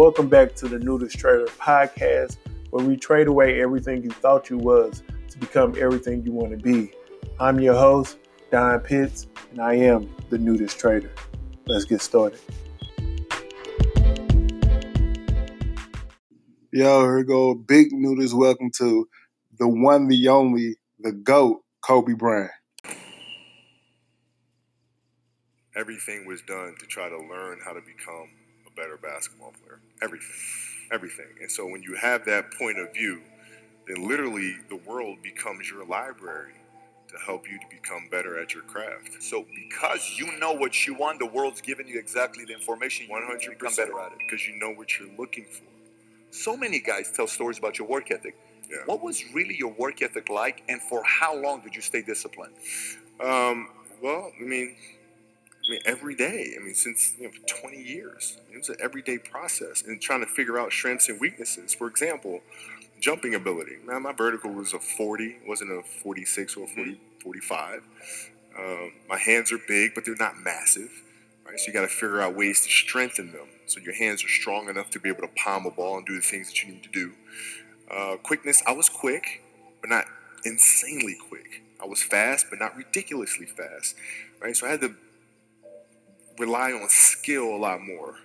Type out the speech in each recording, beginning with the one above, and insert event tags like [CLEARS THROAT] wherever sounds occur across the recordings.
Welcome back to the Nudist Trader podcast, where we trade away everything you thought you was to become everything you want to be. I'm your host, Don Pitts, and I am the Nudist Trader. Let's get started. Yo, here we go. Big Nudist. Welcome to the one, the only, the GOAT, Kobe Bryant. everything was done to try to learn how to become a better basketball player. Everything. Everything. And so when you have that point of view, then literally the world becomes your library to help you to become better at your craft. So because you know what you want, the world's giving you exactly the information you 100% need to become better at it. Because you know what you're looking for. So many guys tell stories about your work ethic. Yeah. What was really your work ethic like, and for how long did you stay disciplined? Um, well, I mean, I mean, every day. I mean, since you know, 20 years, it was an everyday process and trying to figure out strengths and weaknesses. For example, jumping ability. Now, my vertical was a 40, wasn't a 46 or a 40, 45. Um, my hands are big, but they're not massive. Right? So you got to figure out ways to strengthen them so your hands are strong enough to be able to palm a ball and do the things that you need to do. Uh, quickness, I was quick, but not insanely quick. I was fast, but not ridiculously fast. Right? So I had to rely on skill a lot more.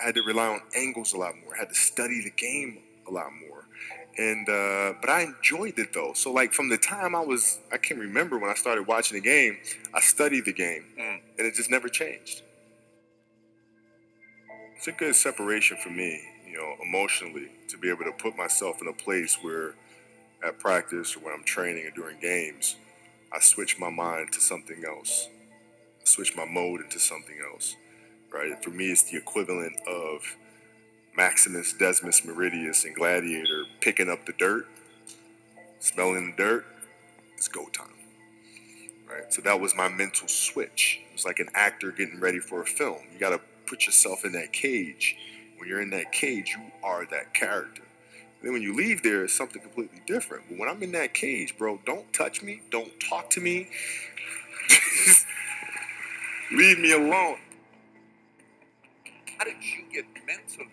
I had to rely on angles a lot more. I had to study the game a lot more. And uh, but I enjoyed it though. So like from the time I was, I can remember when I started watching the game, I studied the game, Mm. and it just never changed. It's a good separation for me, you know, emotionally, to be able to put myself in a place where, at practice or when I'm training or during games, I switch my mind to something else switch my mode into something else, right? For me, it's the equivalent of Maximus Decimus Meridius and Gladiator picking up the dirt, smelling the dirt. It's go time, right? So that was my mental switch. It was like an actor getting ready for a film. You got to put yourself in that cage. When you're in that cage, you are that character. Then when you leave there, it's something completely different. But when I'm in that cage, bro, don't touch me, don't talk to me. [LAUGHS] Leave me alone. How did you get mentally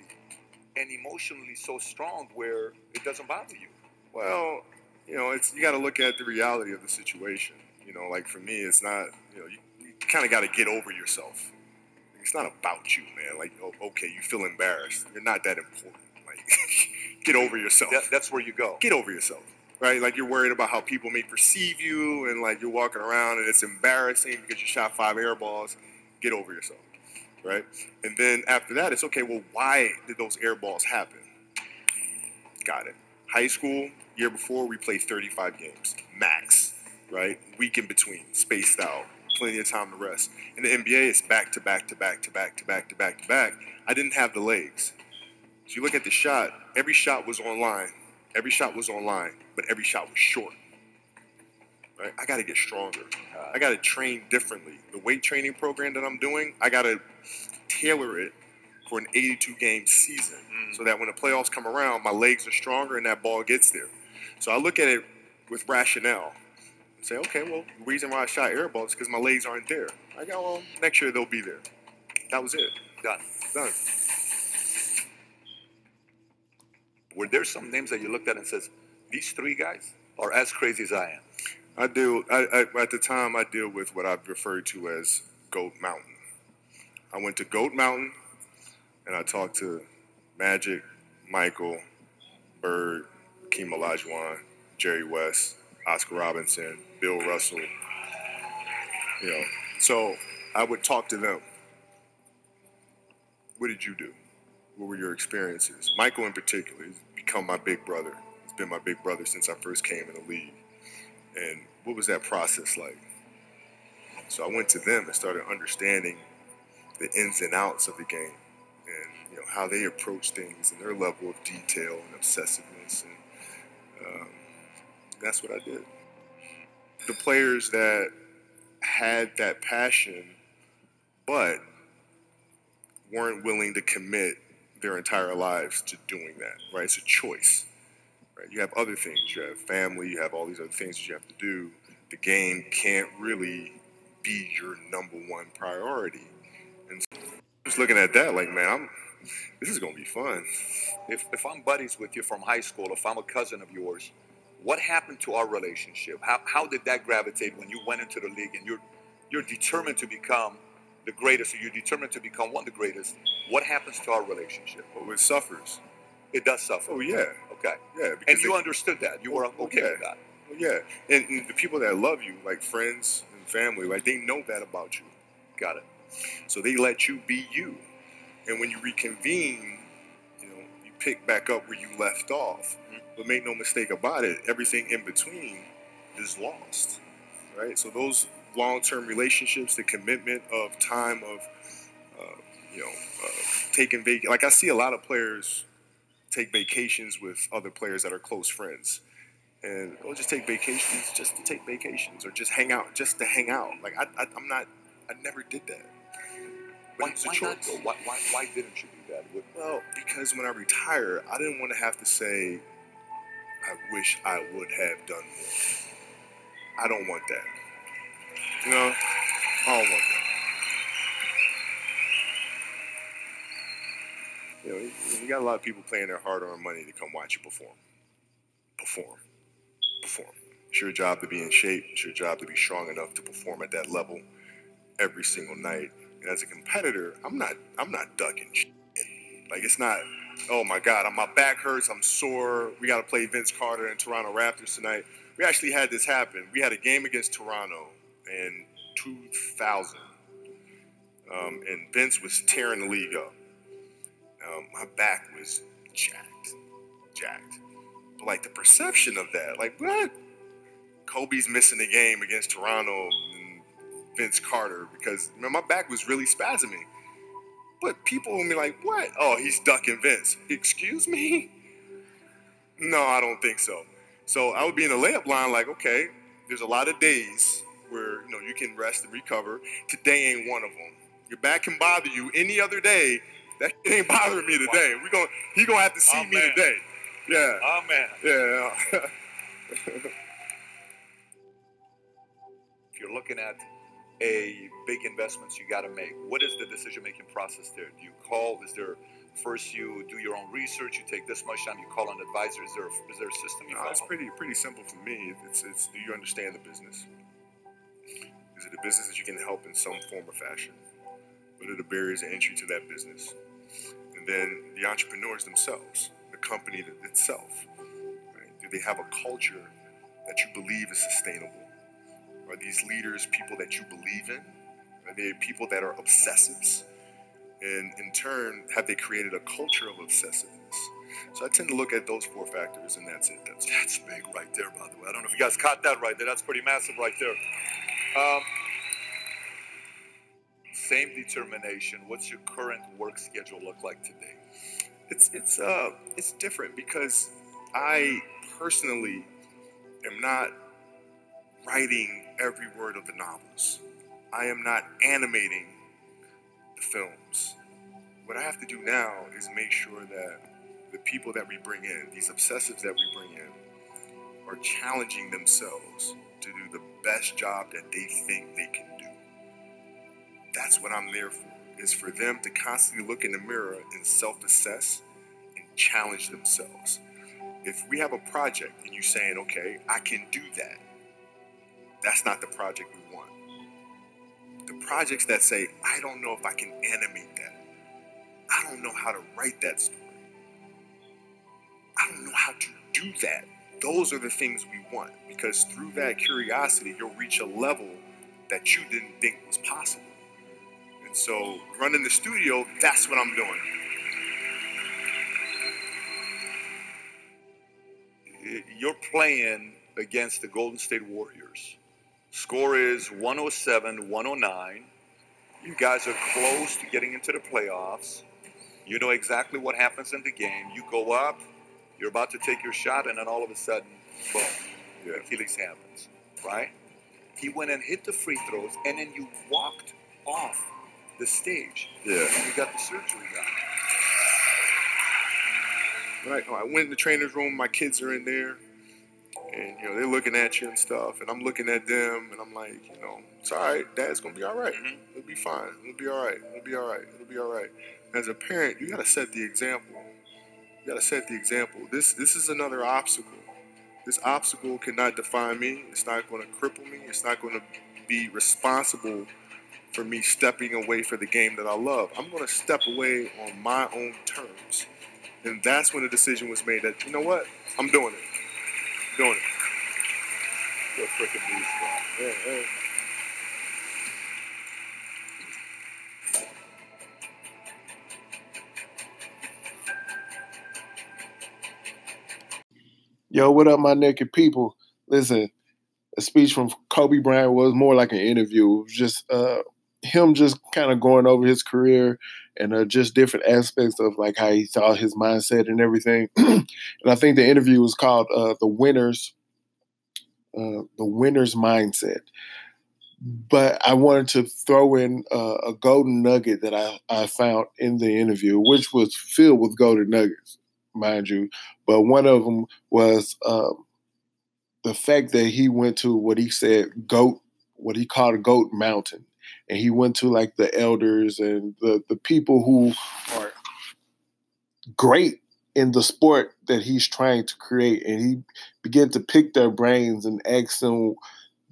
and emotionally so strong where it doesn't bother you? Well, you know, it's you got to look at the reality of the situation. You know, like for me, it's not. You know, you, you kind of got to get over yourself. It's not about you, man. Like, oh, okay, you feel embarrassed. You're not that important. Like, [LAUGHS] get over yourself. That, that's where you go. Get over yourself. Right? Like you're worried about how people may perceive you, and like you're walking around and it's embarrassing because you shot five air balls. Get over yourself. Right? And then after that, it's okay. Well, why did those air balls happen? Got it. High school, year before, we played 35 games, max, right? Week in between, spaced out, plenty of time to rest. In the NBA, it's back to back to back to back to back to back to back. I didn't have the legs. So you look at the shot, every shot was online. Every shot was online, but every shot was short. Right? I got to get stronger. I got to train differently. The weight training program that I'm doing, I got to tailor it for an 82 game season mm. so that when the playoffs come around, my legs are stronger and that ball gets there. So I look at it with rationale and say, okay, well, the reason why I shot air balls is because my legs aren't there. I go, well, next year they'll be there. That was it. Done. Done. Were there some names that you looked at and says, these three guys are as crazy as I am? I deal I, I, at the time. I deal with what I've referred to as Goat Mountain. I went to Goat Mountain, and I talked to Magic, Michael, Bird, Keem Olajuwon, Jerry West, Oscar Robertson, Bill Russell. You know, so I would talk to them. What did you do? What were your experiences? Michael, in particular, has become my big brother. He's been my big brother since I first came in the league. And what was that process like? So I went to them and started understanding the ins and outs of the game and you know how they approach things and their level of detail and obsessiveness and um, that's what I did. The players that had that passion but weren't willing to commit their entire lives to doing that, right? It's a choice. Right? You have other things. You have family. You have all these other things that you have to do. The game can't really be your number one priority. And so just looking at that, like, man, I'm this is gonna be fun. If, if I'm buddies with you from high school, if I'm a cousin of yours, what happened to our relationship? How, how did that gravitate when you went into the league and you're you're determined to become the greatest, or you're determined to become one of the greatest? What happens to our relationship? But it suffers. It does suffer. Oh yeah, Okay. yeah. And you they- understood that. You were Oh, okay yeah. with that. Well, yeah, and, and the people that love you, like friends and family, like they know that about you. Got it. So they let you be you. And when you reconvene, you know, you pick back up where you left off. Mhm. But make no mistake about it, everything in between is lost. Right? So those long-term relationships, the commitment of time of uh, you know, uh, taking vac like I see a lot of players take vacations with other players that are close friends. And they'll just take vacations just to take vacations or just hang out just to hang out. Like I, I I'm not I never did that. But Why, why not? Though? Why, why, why didn't you do that? Well, because when I retire, I didn't want to have to say, I wish I would have done more. I don't want that. You know, oh, I don't. You know, you got a lot of people paying their hard-earned money to come watch you perform. Perform. Perform. It's your job to be in shape. It's your job to be strong enough to perform at that level every single night. And as a competitor, I'm not I'm not ducking shit. Like it's not, oh my God, my back hurts, I'm sore. We got to play Vince Carter and Toronto Raptors tonight. We actually had this happen. We had a game against Toronto in 2000, um, and Vince was tearing the league up. Um, my back was jacked, jacked. But like the perception of that, like what? Kobe's missing the game against Toronto and Vince Carter because man, my back was really spasming. But people will be like, what? Oh, he's ducking Vince. Excuse me? [LAUGHS] No, I don't think so. So I would be in the layup line like, okay, there's a lot of days you know you can rest and recover. Today ain't one of them. Your back can bother you any other day. That shit ain't bothering me today. We going he gonna have to see Oh, me man. today. Yeah, Oh man. yeah. If [LAUGHS] you're looking at a big investments you got to make, what is the decision making process there? Do you call? Is there first you do your own research? You take this much time. You call an advisor. Is there is there a system you No, follow? it's pretty pretty simple for me. It's it's do you understand the business? Is it a business that you can help in some form or fashion? What are the barriers to entry to that business? And then the entrepreneurs themselves, the company itself. Right? Do they have a culture that you believe is sustainable? Are these leaders people that you believe in? Are they people that are obsessives? And in turn, have they created a culture of obsessiveness? So I tend to look at those four factors, and that's it. That's That's big right there, by the way. I don't know if you guys caught that right there. That's pretty massive right there. Um, same determination. What's your current work schedule look like today? it's it's uh it's different because I personally am not writing every word of the novels. I am not animating the films. What I have to do now is make sure that the people that we bring in, these obsessives that we bring in, are challenging themselves to do the best job that they think they can do. That's what I'm there for. Is for them to constantly look in the mirror and self-assess and challenge themselves. If we have a project and you're saying, okay, I can do that, that's not the project we want. The projects that say, I don't know if I can animate that. I don't know how to write that story. I don't know how to do that. Those are the things we want because through that curiosity, you'll reach a level that you didn't think was possible. And so, running the studio, that's what I'm doing. You're playing against the Golden State Warriors. Score is 107 109. You guys are close to getting into the playoffs. You know exactly what happens in the game. You go up, you're about to take your shot, and then all of a sudden, boom, Yeah. Achilles happens, right? He went and hit the free throws, and then you walked off the stage. Yeah. And you got the surgery done. When I, I went in the trainer's room, my kids are in there, and you know they're looking at you and stuff, and I'm looking at them, and I'm like, you know, it's all right. Dad's gonna be all right. Mhm. It'll be fine. It'll be all right. It'll be all right. It'll be all right. as a parent, you got to set the example. You got to set the example. This this is another obstacle. This obstacle cannot define me. It's not going to cripple me. It's not going to be responsible for me stepping away for the game that I love. I'm going to step away on my own terms. And that's when the decision was made that, you know what? I'm doing it. I'm doing it. You're freaking beast. Yeah, yeah. Yo, what up, my naked people? Listen, a speech from Kobe Bryant was more like an interview. Just uh, him just kind of going over his career and uh, just different aspects of like how he saw his mindset and everything. [CLEARS THROAT] and I think the interview was called uh, "The Winners, uh, the Winners Mindset." But I wanted to throw in uh, a golden nugget that I, I found in the interview, which was filled with golden nuggets mind you. But one of them was um, the fact that he went to what he said goat, what he called goat mountain, and he went to like the elders and the the people who are great in the sport that he's trying to create, and he began to pick their brains and ask them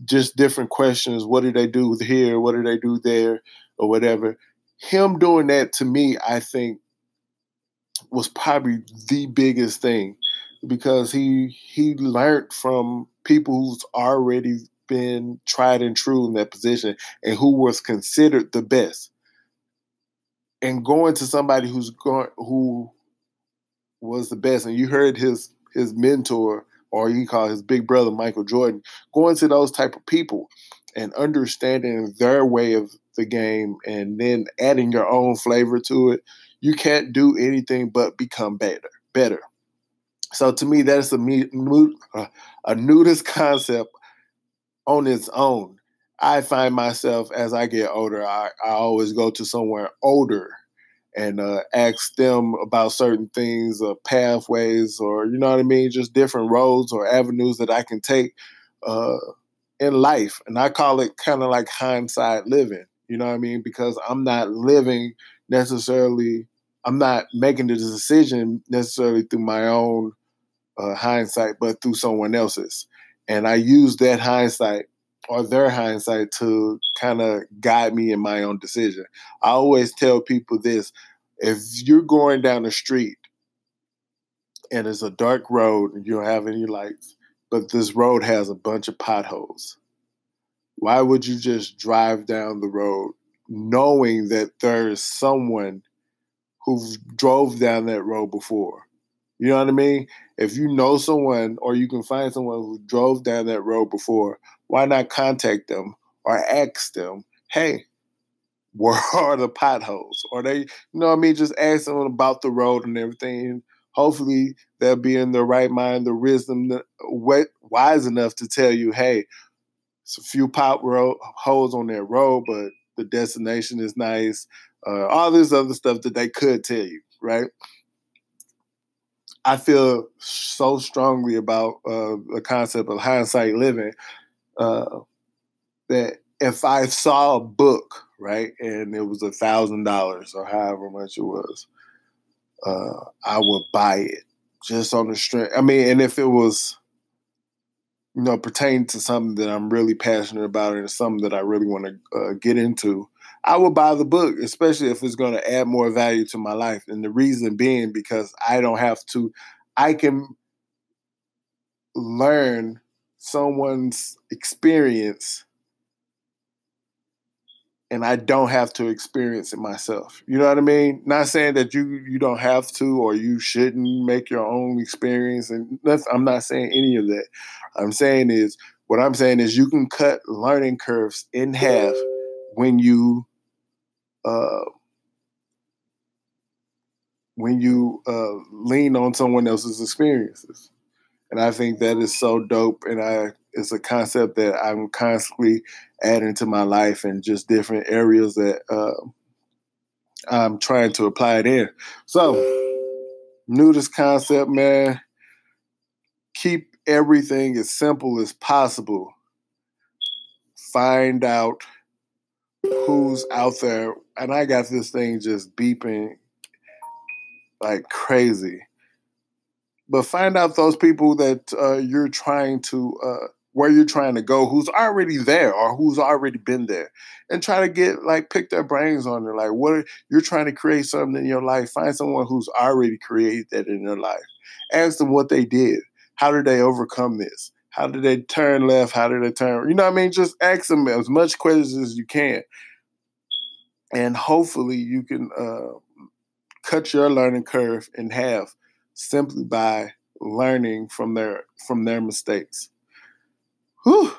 just different questions. What did they do here? What did they do there? Or whatever. Him doing that to me, I think was probably the biggest thing because he he learned from people who's already been tried and true in that position and who was considered the best. And going to somebody who's going who was the best, and you heard his his mentor or you call his big brother Michael Jordan, going to those type of people and understanding their way of the game and then adding your own flavor to it you can't do anything but become better. Better. So to me, that's a, uh, a nudist [LAUGHS] concept on its own. I find myself as I get older, I, I always go to somewhere older and uh, ask them about certain things or pathways or, you know what I mean, just different roads or avenues that I can take uh, in life. And I call it kind of like hindsight living, you know what I mean? Because I'm not living necessarily I'm not making the decision necessarily through my own uh, hindsight, but through someone else's. And I use that hindsight or their hindsight to kind of guide me in my own decision. I always tell people this if you're going down the street and it's a dark road and you don't have any lights, but this road has a bunch of potholes, why would you just drive down the road knowing that there is someone who drove down that road before. You know what I mean? If you know someone or you can find someone who drove down that road before, why not contact them or ask them, hey, where [LAUGHS] are the potholes? Or they, you know what I mean? Just ask them about the road and everything. hopefully they'll be in the right mind, the wisdom, the, wise enough to tell you, hey, it's a few pot holes on that road, but the destination is nice uh, all this other stuff that they could tell you, right? I feel so strongly about uh, the concept of hindsight living uh, that if I saw a book, right, and it was a thousand dollars or however much it was, uh, I would buy it just on the strength. I mean, and if it was, you know, pertain to something that I'm really passionate about and something that I really want to uh, get into, I will buy the book, especially if it's going to add more value to my life. And the reason being because I don't have to, I can learn someone's experience and I don't have to experience it myself. You know what I mean? Not saying that you you don't have to or you shouldn't make your own experience and I'm not saying any of that. I'm saying is what I'm saying is you can cut learning curves in half when you uh, when you uh, lean on someone else's experiences. And I think that is so dope. And I it's a concept that I'm constantly adding to my life and just different areas that uh, I'm trying to apply it in. So, nudist concept, man. Keep everything as simple as possible. Find out who's out there, and I got this thing just beeping like crazy. But find out those people that uh, you're trying to, uh, where you're trying to go, who's already there or who's already been there, and try to get like pick their brains on it. Like, what are, you're trying to create something in your life? Find someone who's already created that in their life. Ask them what they did. How did they overcome this? How did they turn left? How did they turn? You know what I mean? Just ask them as much questions as you can. And hopefully you can uh, cut your learning curve in half simply by learning from their from their mistakes. Whew.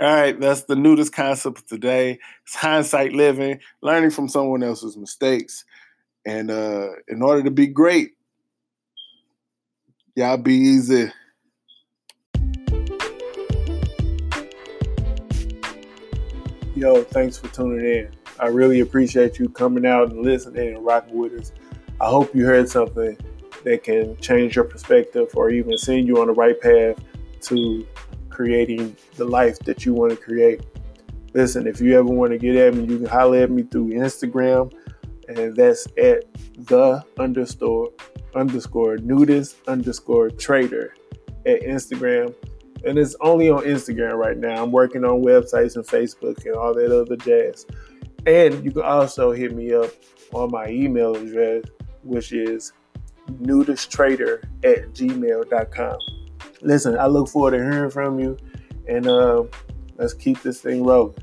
All right, that's the nudist concept of today. It's hindsight living, learning from someone else's mistakes. And uh, in order to be great, y'all be easy. Yo, thanks for tuning in. I really appreciate you coming out and listening and rocking with us. I hope you heard something that can change your perspective or even send you on the right path to creating the life that you want to create. Listen, if you ever want to get at me, you can holler at me through Instagram, and that's at the underscore underscore nudist underscore trader at Instagram. And it's only on Instagram right now. I'm working on websites and Facebook and all that other jazz. And you can also hit me up on my email address, which is nudisttrader at gmail.com. Listen, I look forward to hearing from you, and uh, let's keep this thing rolling.